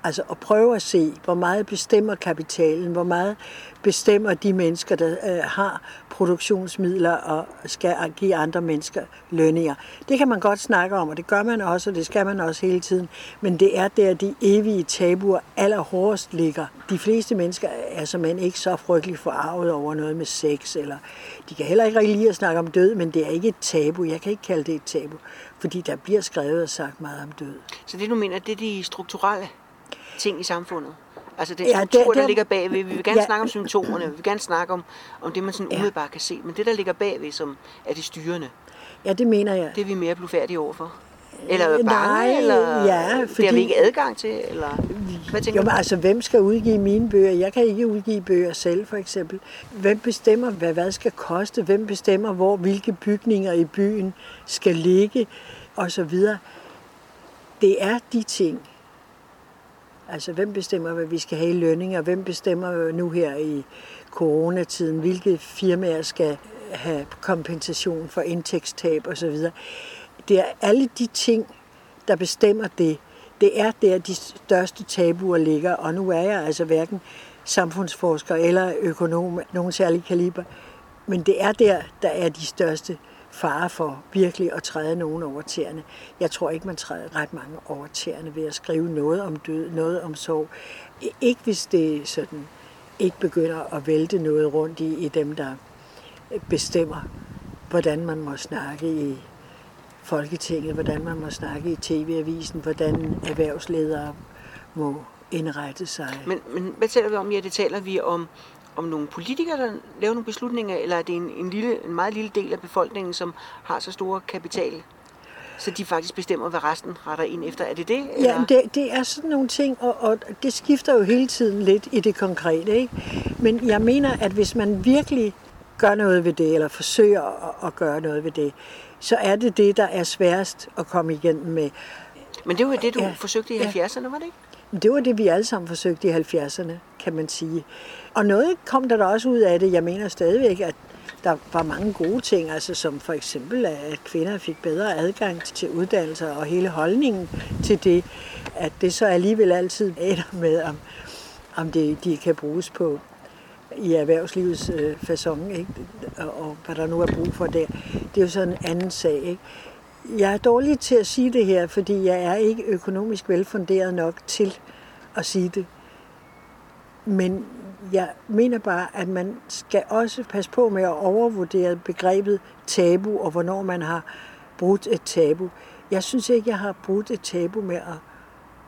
Altså at prøve at se, hvor meget bestemmer kapitalen, hvor meget bestemmer de mennesker, der øh, har produktionsmidler og skal give andre mennesker lønninger. Det kan man godt snakke om, og det gør man også, og det skal man også hele tiden. Men det er der, de evige tabuer allerhårdest ligger. De fleste mennesker er simpelthen ikke så frygteligt forarvet over noget med sex, eller de kan heller ikke rigtig lide at snakke om død, men det er ikke et tabu. Jeg kan ikke kalde det et tabu, fordi der bliver skrevet og sagt meget om død. Så det du mener, det er de strukturelle ting i samfundet? Altså struktur, ja, det, det, der ligger bagved. Vi vil gerne ja, snakke om symptomerne, vi vil gerne snakke om, om det, man sådan umiddelbart kan se. Men det, der ligger bagved, som er det styrende, Ja, det mener jeg. det er vi mere blufærdige overfor. Eller bange, Nej, eller ja, fordi, det har vi ikke adgang til, eller hvad tænker jo, men, altså, hvem skal udgive mine bøger? Jeg kan ikke udgive bøger selv, for eksempel. Hvem bestemmer, hvad hvad skal koste? Hvem bestemmer, hvor hvilke bygninger i byen skal ligge? Og så videre. Det er de ting, Altså, hvem bestemmer, hvad vi skal have i og Hvem bestemmer nu her i coronatiden, hvilke firmaer skal have kompensation for indtægtstab osv.? Det er alle de ting, der bestemmer det. Det er der, de største tabuer ligger, og nu er jeg altså hverken samfundsforsker eller økonom, nogen særlig kaliber, men det er der, der er de største fare for virkelig at træde nogen over tæerne. Jeg tror ikke, man træder ret mange over tæerne ved at skrive noget om død, noget om sorg. Ikke hvis det sådan ikke begynder at vælte noget rundt i, i dem, der bestemmer, hvordan man må snakke i Folketinget, hvordan man må snakke i TV-avisen, hvordan erhvervsledere må indrette sig. Men, men hvad taler vi om? Ja, det taler vi om om nogle politikere, der laver nogle beslutninger, eller er det en, en, lille, en meget lille del af befolkningen, som har så store kapital, så de faktisk bestemmer, hvad resten retter ind efter? Er det det? Eller? Ja, det, det er sådan nogle ting, og, og det skifter jo hele tiden lidt i det konkrete. Ikke? Men jeg mener, at hvis man virkelig gør noget ved det, eller forsøger at, at gøre noget ved det, så er det det, der er sværest at komme igennem med. Men det var det, du ja, forsøgte i 70'erne, var det ikke? Det var det, vi alle sammen forsøgte i 70'erne, kan man sige. Og noget kom der da også ud af det. Jeg mener stadigvæk, at der var mange gode ting, altså som for eksempel, at kvinder fik bedre adgang til uddannelser og hele holdningen til det, at det så alligevel altid ender med, om, om det, de kan bruges på i erhvervslivets øh, fasong, ikke? Og, og hvad der nu er brug for der. Det er jo sådan en anden sag. Ikke? Jeg er dårlig til at sige det her, fordi jeg er ikke økonomisk velfunderet nok til at sige det. Men jeg mener bare, at man skal også passe på med at overvurdere begrebet tabu, og hvornår man har brudt et tabu. Jeg synes ikke, jeg har brudt et tabu med at,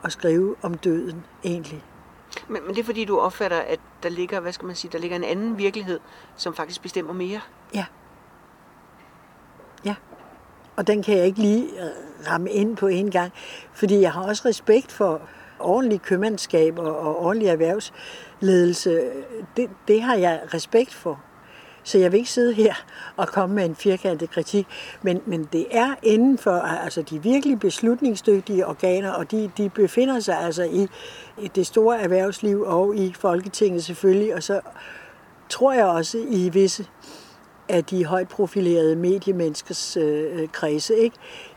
at skrive om døden, egentlig. Men, men det er fordi, du opfatter, at der ligger, hvad skal man sige, der ligger en anden virkelighed, som faktisk bestemmer mere? Ja. Ja. Og den kan jeg ikke lige øh, ramme ind på en gang, fordi jeg har også respekt for ordentlig købmandskab og, og ordentlig erhvervsledelse. Det, det har jeg respekt for. Så jeg vil ikke sidde her og komme med en firkantet kritik, men, men det er inden for altså de virkelig beslutningsdygtige organer, og de, de befinder sig altså i, i det store erhvervsliv og i Folketinget selvfølgelig, og så tror jeg også i visse af de højt profilerede mediemenneskers øh, kredse. Ikke?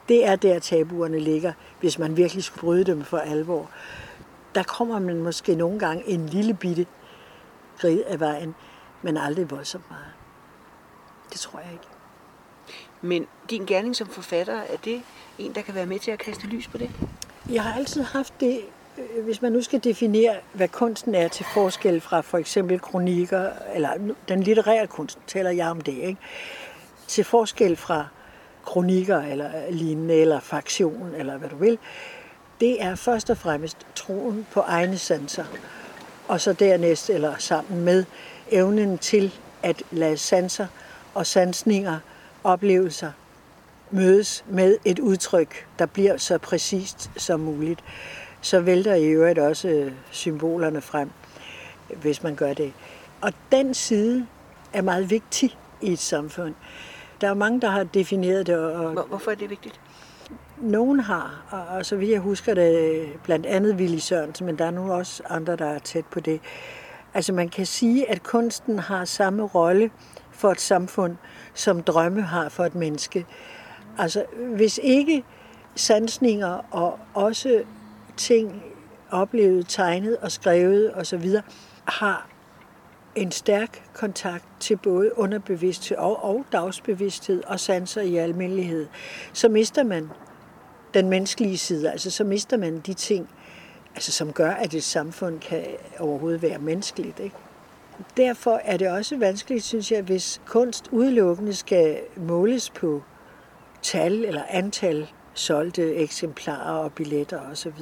Det er der tabuerne ligger, hvis man virkelig skulle bryde dem for alvor. Der kommer man måske nogle gange en lille bitte grid af vejen, men aldrig voldsomt meget. Det tror jeg ikke. Men din gerning som forfatter, er det en, der kan være med til at kaste lys på det? Jeg har altid haft det, øh, hvis man nu skal definere, hvad kunsten er til forskel fra for eksempel kronikker, eller den litterære kunst, taler jeg om det, ikke? til forskel fra kronikker eller lignende, eller fraktion, eller hvad du vil, det er først og fremmest troen på egne sanser. og så dernæst, eller sammen med evnen til at lade sanser og sansninger, oplevelser mødes med et udtryk, der bliver så præcist som muligt, så vælter i øvrigt også øh, symbolerne frem, hvis man gør det. Og den side er meget vigtig i et samfund. Der er mange, der har defineret det. Og Hvorfor er det vigtigt? Nogen har, og så vidt jeg husker det, blandt andet Willy Sørensen, men der er nu også andre, der er tæt på det. Altså man kan sige, at kunsten har samme rolle for et samfund, som drømme har for et menneske. Altså hvis ikke sansninger og også ting oplevet, tegnet og skrevet osv. har en stærk kontakt til både underbevidsthed og, og dagsbevidsthed og sanser i almindelighed, så mister man den menneskelige side. Altså så mister man de ting, altså, som gør, at et samfund kan overhovedet være menneskeligt. Ikke? Derfor er det også vanskeligt, synes jeg, hvis kunst udelukkende skal måles på tal eller antal solgte eksemplarer og billetter osv.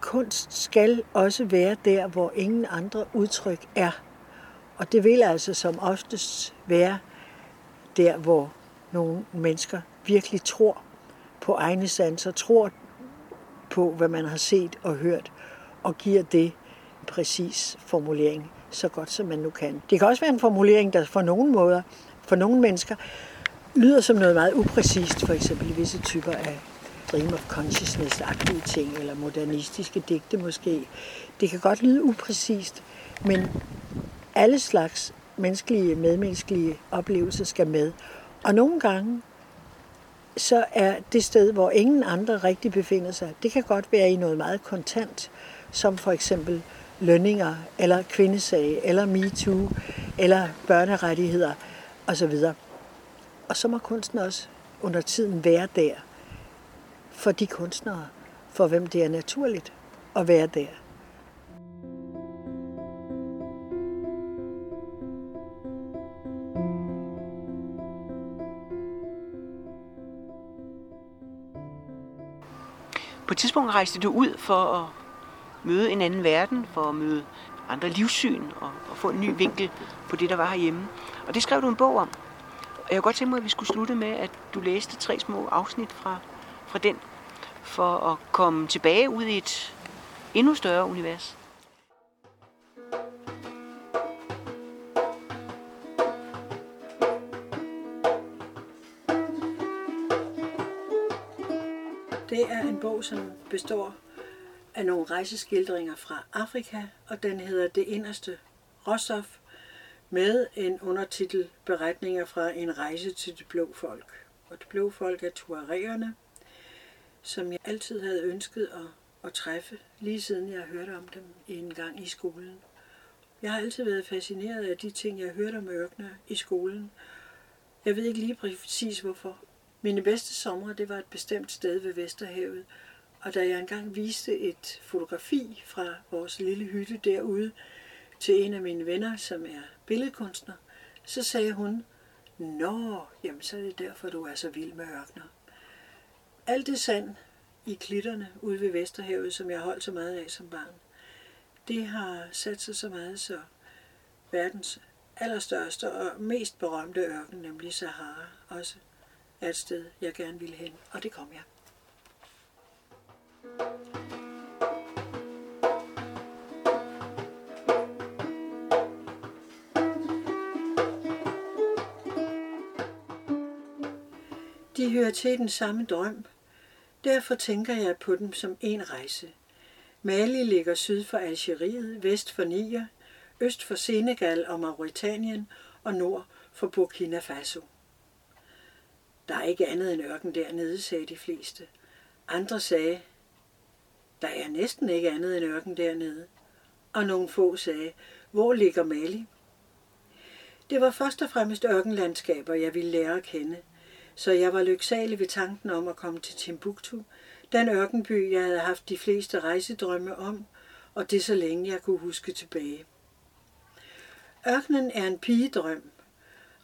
Kunst skal også være der, hvor ingen andre udtryk er. Og det vil altså som oftest være der, hvor nogle mennesker virkelig tror på egne sanser, tror på, hvad man har set og hørt, og giver det en præcis formulering, så godt som man nu kan. Det kan også være en formulering, der for nogle måder, for nogle mennesker, lyder som noget meget upræcist, for eksempel i visse typer af stream of consciousness-agtige ting, eller modernistiske digte måske. Det kan godt lyde upræcist, men alle slags menneskelige, medmenneskelige oplevelser skal med. Og nogle gange, så er det sted, hvor ingen andre rigtig befinder sig, det kan godt være i noget meget kontant, som for eksempel lønninger, eller kvindesag, eller MeToo, eller børnerettigheder osv. Og så må kunsten også under tiden være der, for de kunstnere, for hvem det er naturligt at være der. På et tidspunkt rejste du ud for at møde en anden verden, for at møde andre livssyn og, og få en ny vinkel på det, der var herhjemme. Og det skrev du en bog om. Og jeg kunne godt tænke mig, at vi skulle slutte med, at du læste tre små afsnit fra, fra den for at komme tilbage ud i et endnu større univers? Det er en bog, som består af nogle rejseskildringer fra Afrika, og den hedder Det inderste råstof, med en undertitel Beretninger fra en rejse til det blå folk. Og det blå folk er tuaregerne, som jeg altid havde ønsket at, at træffe, lige siden jeg hørte om dem en gang i skolen. Jeg har altid været fascineret af de ting, jeg hørte om ørkener i skolen. Jeg ved ikke lige præcis hvorfor. Mine bedste somre, det var et bestemt sted ved Vesterhavet, og da jeg engang viste et fotografi fra vores lille hytte derude til en af mine venner, som er billedkunstner, så sagde hun, Nå, jamen så er det derfor, du er så vild med ørkner alt det sand i klitterne ude ved Vesterhavet, som jeg holdt så meget af som barn, det har sat sig så meget, så verdens allerstørste og mest berømte ørken, nemlig Sahara, også er et sted, jeg gerne ville hen, og det kom jeg. De hører til den samme drøm, Derfor tænker jeg på dem som en rejse. Mali ligger syd for Algeriet, vest for Niger, øst for Senegal og Mauritanien og nord for Burkina Faso. Der er ikke andet end ørken dernede, sagde de fleste. Andre sagde, der er næsten ikke andet end ørken dernede. Og nogle få sagde, hvor ligger Mali? Det var først og fremmest ørkenlandskaber, jeg ville lære at kende – så jeg var lyksalig ved tanken om at komme til Timbuktu, den ørkenby, jeg havde haft de fleste rejsedrømme om, og det så længe jeg kunne huske tilbage. Ørkenen er en pigedrøm,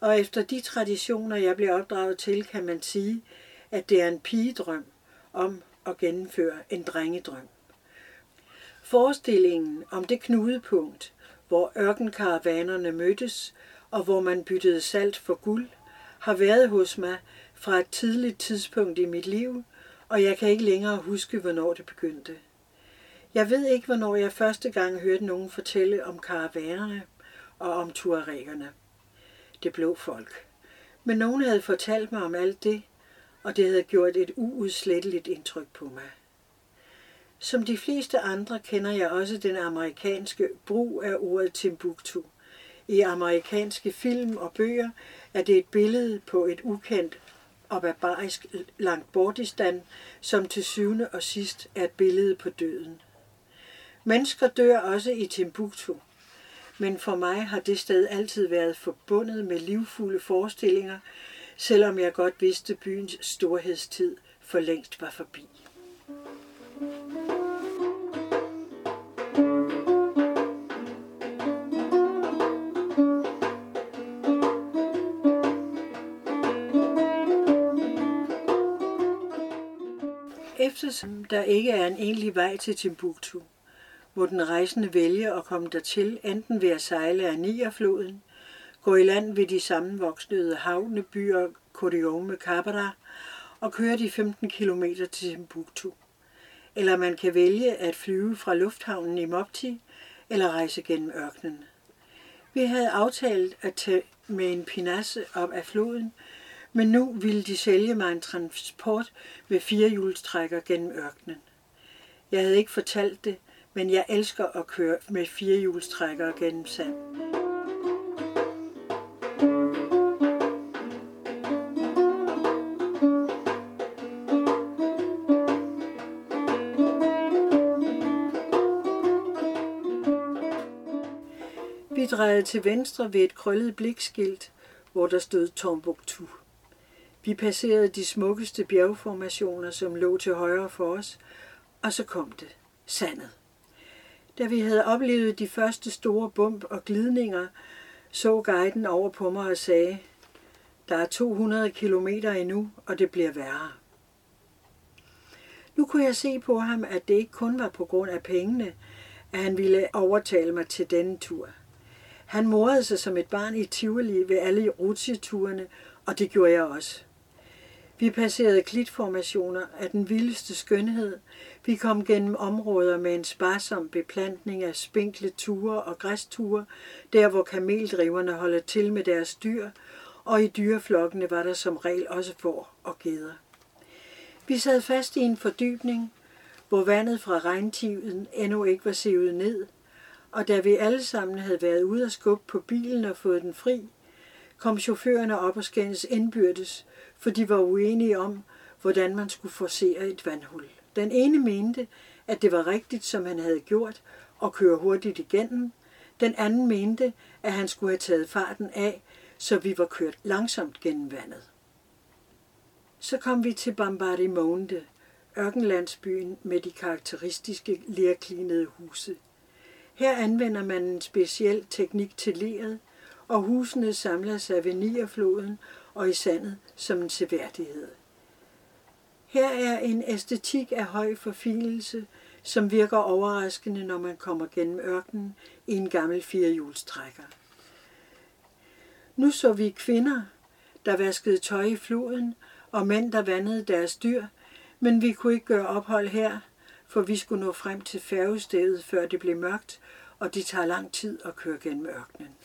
og efter de traditioner, jeg blev opdraget til, kan man sige, at det er en pigedrøm om at gennemføre en drengedrøm. Forestillingen om det knudepunkt, hvor ørkenkaravanerne mødtes, og hvor man byttede salt for guld, har været hos mig fra et tidligt tidspunkt i mit liv, og jeg kan ikke længere huske, hvornår det begyndte. Jeg ved ikke, hvornår jeg første gang hørte nogen fortælle om karavanerne og om tuaregerne. Det blå folk. Men nogen havde fortalt mig om alt det, og det havde gjort et uudsletteligt indtryk på mig. Som de fleste andre kender jeg også den amerikanske brug af ordet Timbuktu. I amerikanske film og bøger er det et billede på et ukendt og barbarisk langt bordistan, som til syvende og sidst er et billede på døden. Mennesker dør også i Timbuktu, men for mig har det sted altid været forbundet med livfulde forestillinger, selvom jeg godt vidste byens storhedstid for længst var forbi. Eftersom der ikke er en egentlig vej til Timbuktu, hvor den rejsende vælge at komme dertil enten ved at sejle af Nigerfloden, gå i land ved de sammenvoksnede havnebyer Kodiome Kabara og køre de 15 km til Timbuktu. Eller man kan vælge at flyve fra lufthavnen i Mopti eller rejse gennem ørkenen. Vi havde aftalt at tage med en pinasse op af floden, men nu ville de sælge mig en transport med firehjulstrækker gennem ørkenen. Jeg havde ikke fortalt det, men jeg elsker at køre med firehjulstrækker gennem sand. Vi drejede til venstre ved et krøllet blikskilt, hvor der stod Tombuktu. Vi passerede de smukkeste bjergformationer, som lå til højre for os, og så kom det, sandet. Da vi havde oplevet de første store bump og glidninger, så guiden over på mig og sagde, der er 200 kilometer endnu, og det bliver værre. Nu kunne jeg se på ham, at det ikke kun var på grund af pengene, at han ville overtale mig til denne tur. Han morede sig som et barn i Tivoli ved alle rutsjeturene, og det gjorde jeg også. Vi passerede klitformationer af den vildeste skønhed. Vi kom gennem områder med en sparsom beplantning af spinkle ture og græsture, der hvor kameldriverne holder til med deres dyr, og i dyreflokkene var der som regel også får og geder. Vi sad fast i en fordybning, hvor vandet fra regntiden endnu ikke var sivet ned, og da vi alle sammen havde været ude og skubbe på bilen og fået den fri, kom chaufførerne op og skændes indbyrdes, for de var uenige om, hvordan man skulle forcere et vandhul. Den ene mente, at det var rigtigt, som han havde gjort, at køre hurtigt igennem. Den anden mente, at han skulle have taget farten af, så vi var kørt langsomt gennem vandet. Så kom vi til Bambarimonde, ørkenlandsbyen med de karakteristiske lerklinede huse. Her anvender man en speciel teknik til leret, og husene samler sig ved Nierfloden og i sandet som en seværdighed. Her er en æstetik af høj forfinelse, som virker overraskende, når man kommer gennem ørkenen i en gammel firehjulstrækker. Nu så vi kvinder, der vaskede tøj i floden, og mænd, der vandede deres dyr, men vi kunne ikke gøre ophold her, for vi skulle nå frem til færgestedet, før det blev mørkt, og det tager lang tid at køre gennem ørkenen.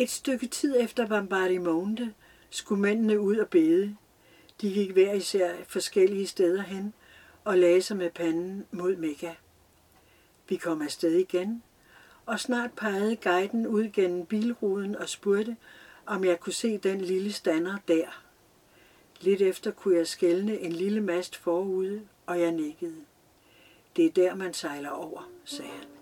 Et stykke tid efter Bombardimonte skulle mændene ud og bede. De gik hver især forskellige steder hen og lagde sig med panden mod Mekka. Vi kom afsted igen, og snart pegede guiden ud gennem bilruden og spurgte, om jeg kunne se den lille stander der. Lidt efter kunne jeg skælne en lille mast forude, og jeg nikkede. Det er der, man sejler over, sagde han.